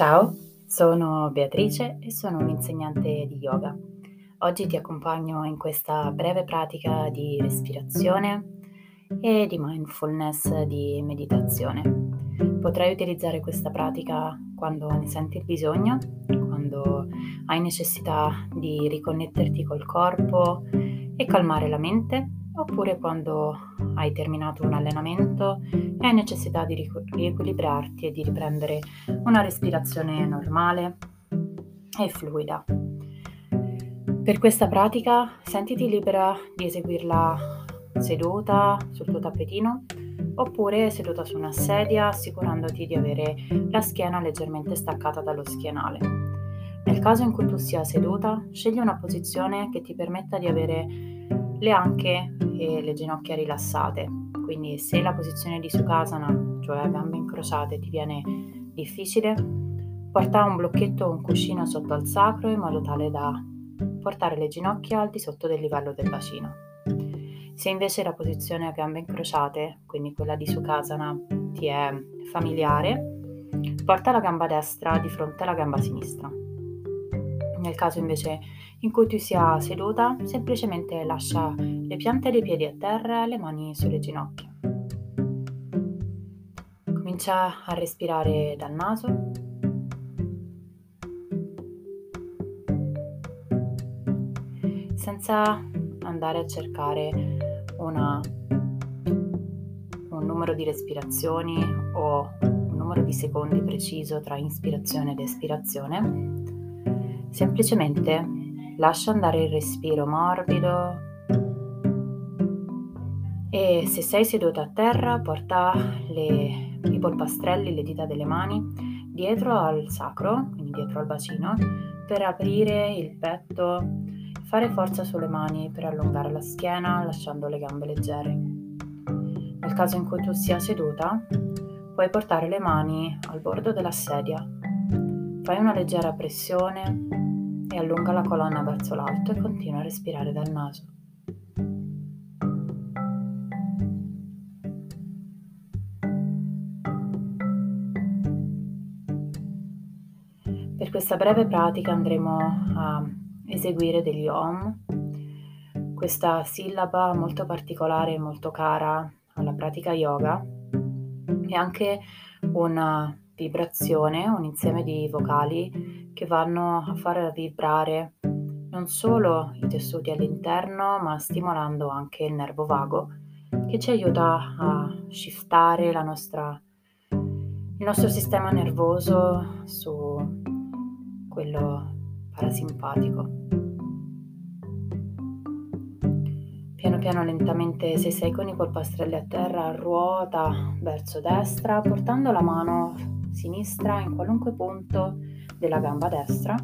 Ciao, sono Beatrice e sono un'insegnante di yoga. Oggi ti accompagno in questa breve pratica di respirazione e di mindfulness di meditazione. Potrai utilizzare questa pratica quando ne senti il bisogno, quando hai necessità di riconnetterti col corpo e calmare la mente, oppure quando hai terminato un allenamento e hai necessità di riequilibrarti e di riprendere una respirazione normale e fluida. Per questa pratica sentiti libera di eseguirla seduta sul tuo tappetino oppure seduta su una sedia assicurandoti di avere la schiena leggermente staccata dallo schienale. Nel caso in cui tu sia seduta, scegli una posizione che ti permetta di avere le anche e le ginocchia rilassate. Quindi se la posizione di Sukhasana, cioè gambe incrociate, ti viene difficile, porta un blocchetto o un cuscino sotto al sacro in modo tale da portare le ginocchia al di sotto del livello del bacino. Se invece la posizione a gambe incrociate, quindi quella di Sukhasana, ti è familiare, porta la gamba destra di fronte alla gamba sinistra. Nel caso invece in cui tu sia seduta, semplicemente lascia le piante dei piedi a terra e le mani sulle ginocchia. Comincia a respirare dal naso. Senza andare a cercare una, un numero di respirazioni o un numero di secondi preciso tra ispirazione ed espirazione, semplicemente lascia andare il respiro morbido e se sei seduta a terra porta le, i polpastrelli, le dita delle mani dietro al sacro, quindi dietro al bacino, per aprire il petto Fare forza sulle mani per allungare la schiena lasciando le gambe leggere. Nel caso in cui tu sia seduta, puoi portare le mani al bordo della sedia. Fai una leggera pressione e allunga la colonna verso l'alto e continua a respirare dal naso. Per questa breve pratica andremo a eseguire degli om, questa sillaba molto particolare e molto cara alla pratica yoga è anche una vibrazione, un insieme di vocali che vanno a far vibrare non solo i tessuti all'interno, ma stimolando anche il nervo vago che ci aiuta a shiftare nostra, il nostro sistema nervoso su quello parasimpatico. Piano piano, lentamente, se sei con i polpastrelli a terra, ruota verso destra, portando la mano sinistra in qualunque punto della gamba destra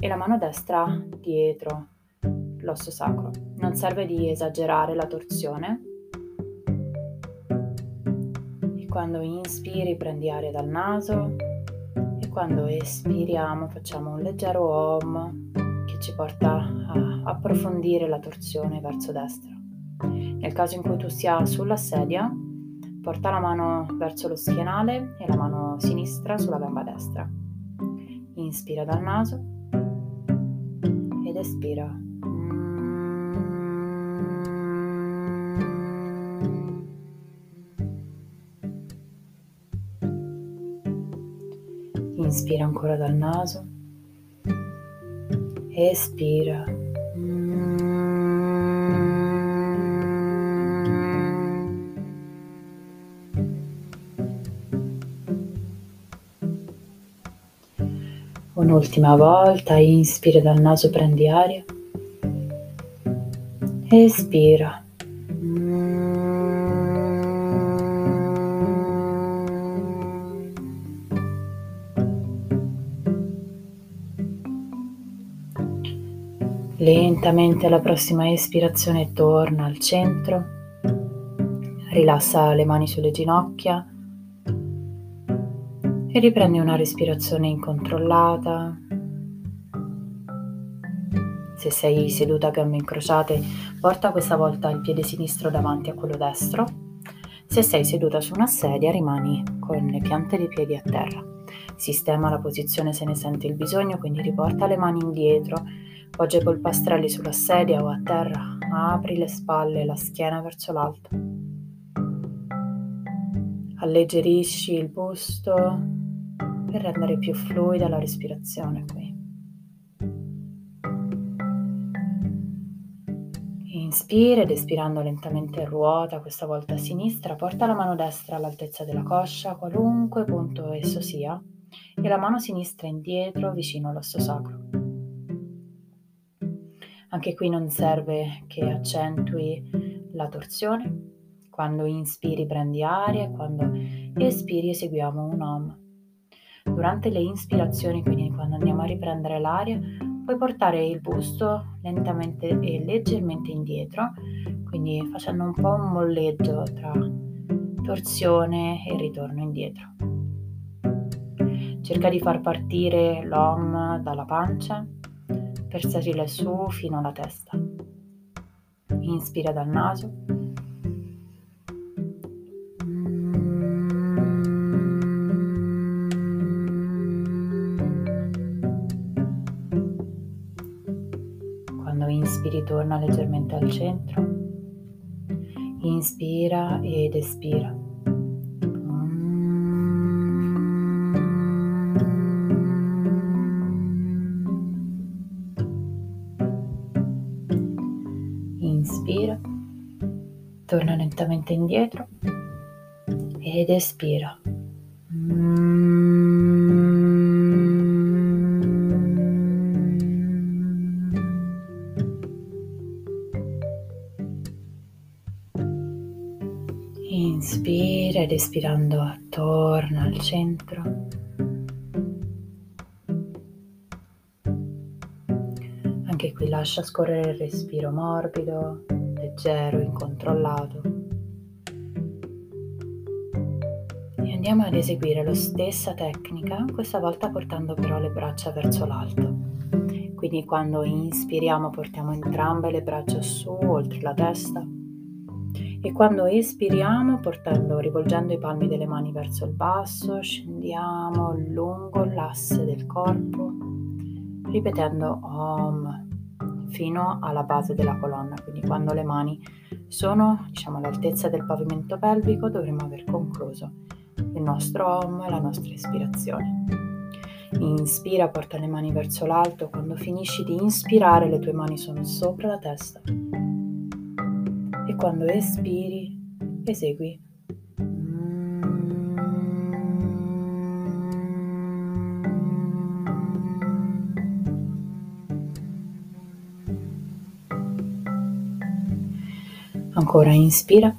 e la mano destra dietro l'osso sacro. Non serve di esagerare la torsione. E quando inspiri prendi aria dal naso quando espiriamo facciamo un leggero om che ci porta a approfondire la torsione verso destra. Nel caso in cui tu sia sulla sedia, porta la mano verso lo schienale e la mano sinistra sulla gamba destra. Inspira dal naso ed espira Inspira ancora dal naso. Espira. Un'ultima volta, inspira dal naso, prendi aria. Espira. Lentamente alla prossima espirazione torna al centro, rilassa le mani sulle ginocchia e riprendi una respirazione incontrollata. Se sei seduta a gambe incrociate, porta questa volta il piede sinistro davanti a quello destro. Se sei seduta su una sedia, rimani con le piante dei piedi a terra. Sistema la posizione se ne sente il bisogno, quindi riporta le mani indietro, poggia i polpastrelli sulla sedia o a terra, apri le spalle e la schiena verso l'alto. Alleggerisci il busto per rendere più fluida la respirazione qui. Inspira ed espirando lentamente ruota, questa volta a sinistra, porta la mano destra all'altezza della coscia, qualunque punto esso sia, e la mano sinistra indietro vicino all'osso sacro. Anche qui non serve che accentui la torsione. Quando inspiri prendi aria e quando espiri eseguiamo un om. Durante le ispirazioni, quindi quando andiamo a riprendere l'aria, Puoi portare il busto lentamente e leggermente indietro, quindi facendo un po' un molleggio tra torsione e ritorno indietro. Cerca di far partire l'OM dalla pancia per salire su fino alla testa. Inspira dal naso al centro, inspira ed espira. Inspira, torna lentamente indietro ed espira. Inspira ed espirando attorno al centro. Anche qui lascia scorrere il respiro morbido, leggero, incontrollato. E andiamo ad eseguire la stessa tecnica, questa volta portando però le braccia verso l'alto. Quindi quando inspiriamo portiamo entrambe le braccia su, oltre la testa e quando espiriamo, portando, rivolgendo i palmi delle mani verso il basso, scendiamo lungo l'asse del corpo, ripetendo Om fino alla base della colonna. Quindi quando le mani sono diciamo, all'altezza del pavimento pelvico dovremo aver concluso il nostro Om e la nostra ispirazione. Inspira, porta le mani verso l'alto, quando finisci di inspirare le tue mani sono sopra la testa e quando espiri esegui. Ancora inspira.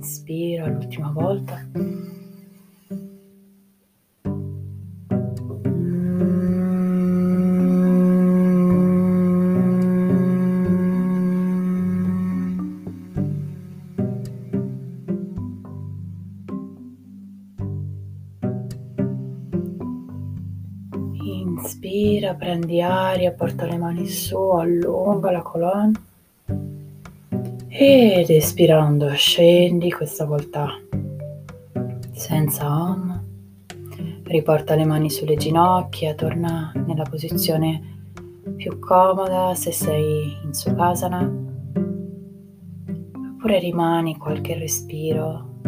Inspira l'ultima volta. Inspira, prendi aria, porta le mani su, allunga la colonna. Ed espirando scendi questa volta senza om. Riporta le mani sulle ginocchia, torna nella posizione più comoda se sei in Sukhasana. Oppure rimani qualche respiro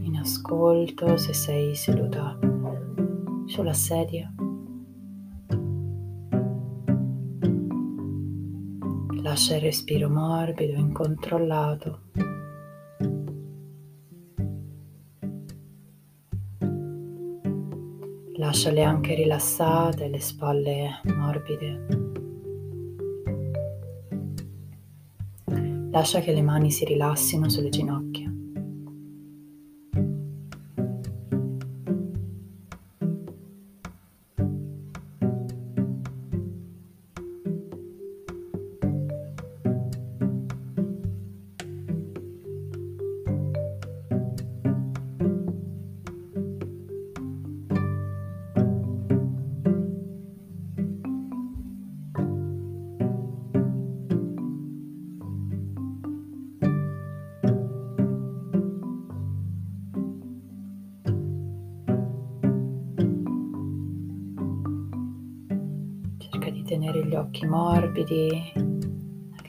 in ascolto se sei seduta sulla sedia. Lascia il respiro morbido, incontrollato. Lasciale anche rilassate le spalle morbide. Lascia che le mani si rilassino sulle ginocchia. Tenere gli occhi morbidi,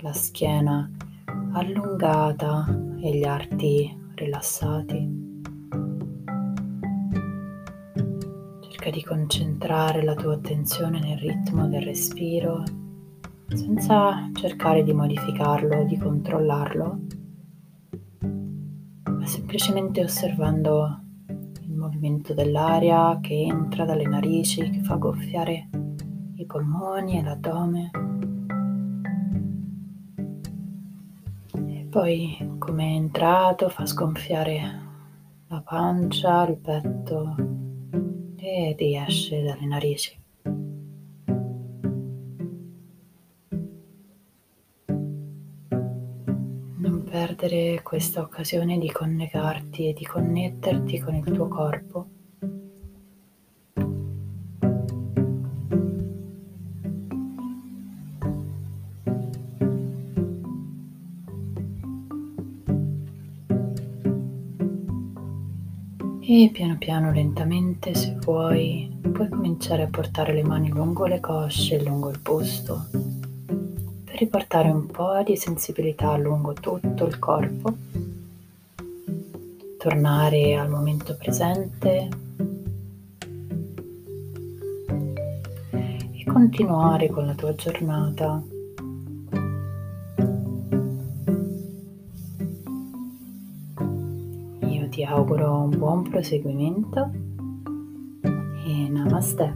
la schiena allungata e gli arti rilassati. Cerca di concentrare la tua attenzione nel ritmo del respiro senza cercare di modificarlo, di controllarlo, ma semplicemente osservando il movimento dell'aria che entra dalle narici, che fa gonfiare i polmoni e l'addome. E poi come è entrato fa sgonfiare la pancia, il petto e riesce dalle narici. Non perdere questa occasione di collegarti e di connetterti con il tuo corpo E piano piano, lentamente, se vuoi, puoi cominciare a portare le mani lungo le cosce, lungo il busto, per riportare un po' di sensibilità lungo tutto il corpo, tornare al momento presente e continuare con la tua giornata auguro un buon proseguimento e namaste.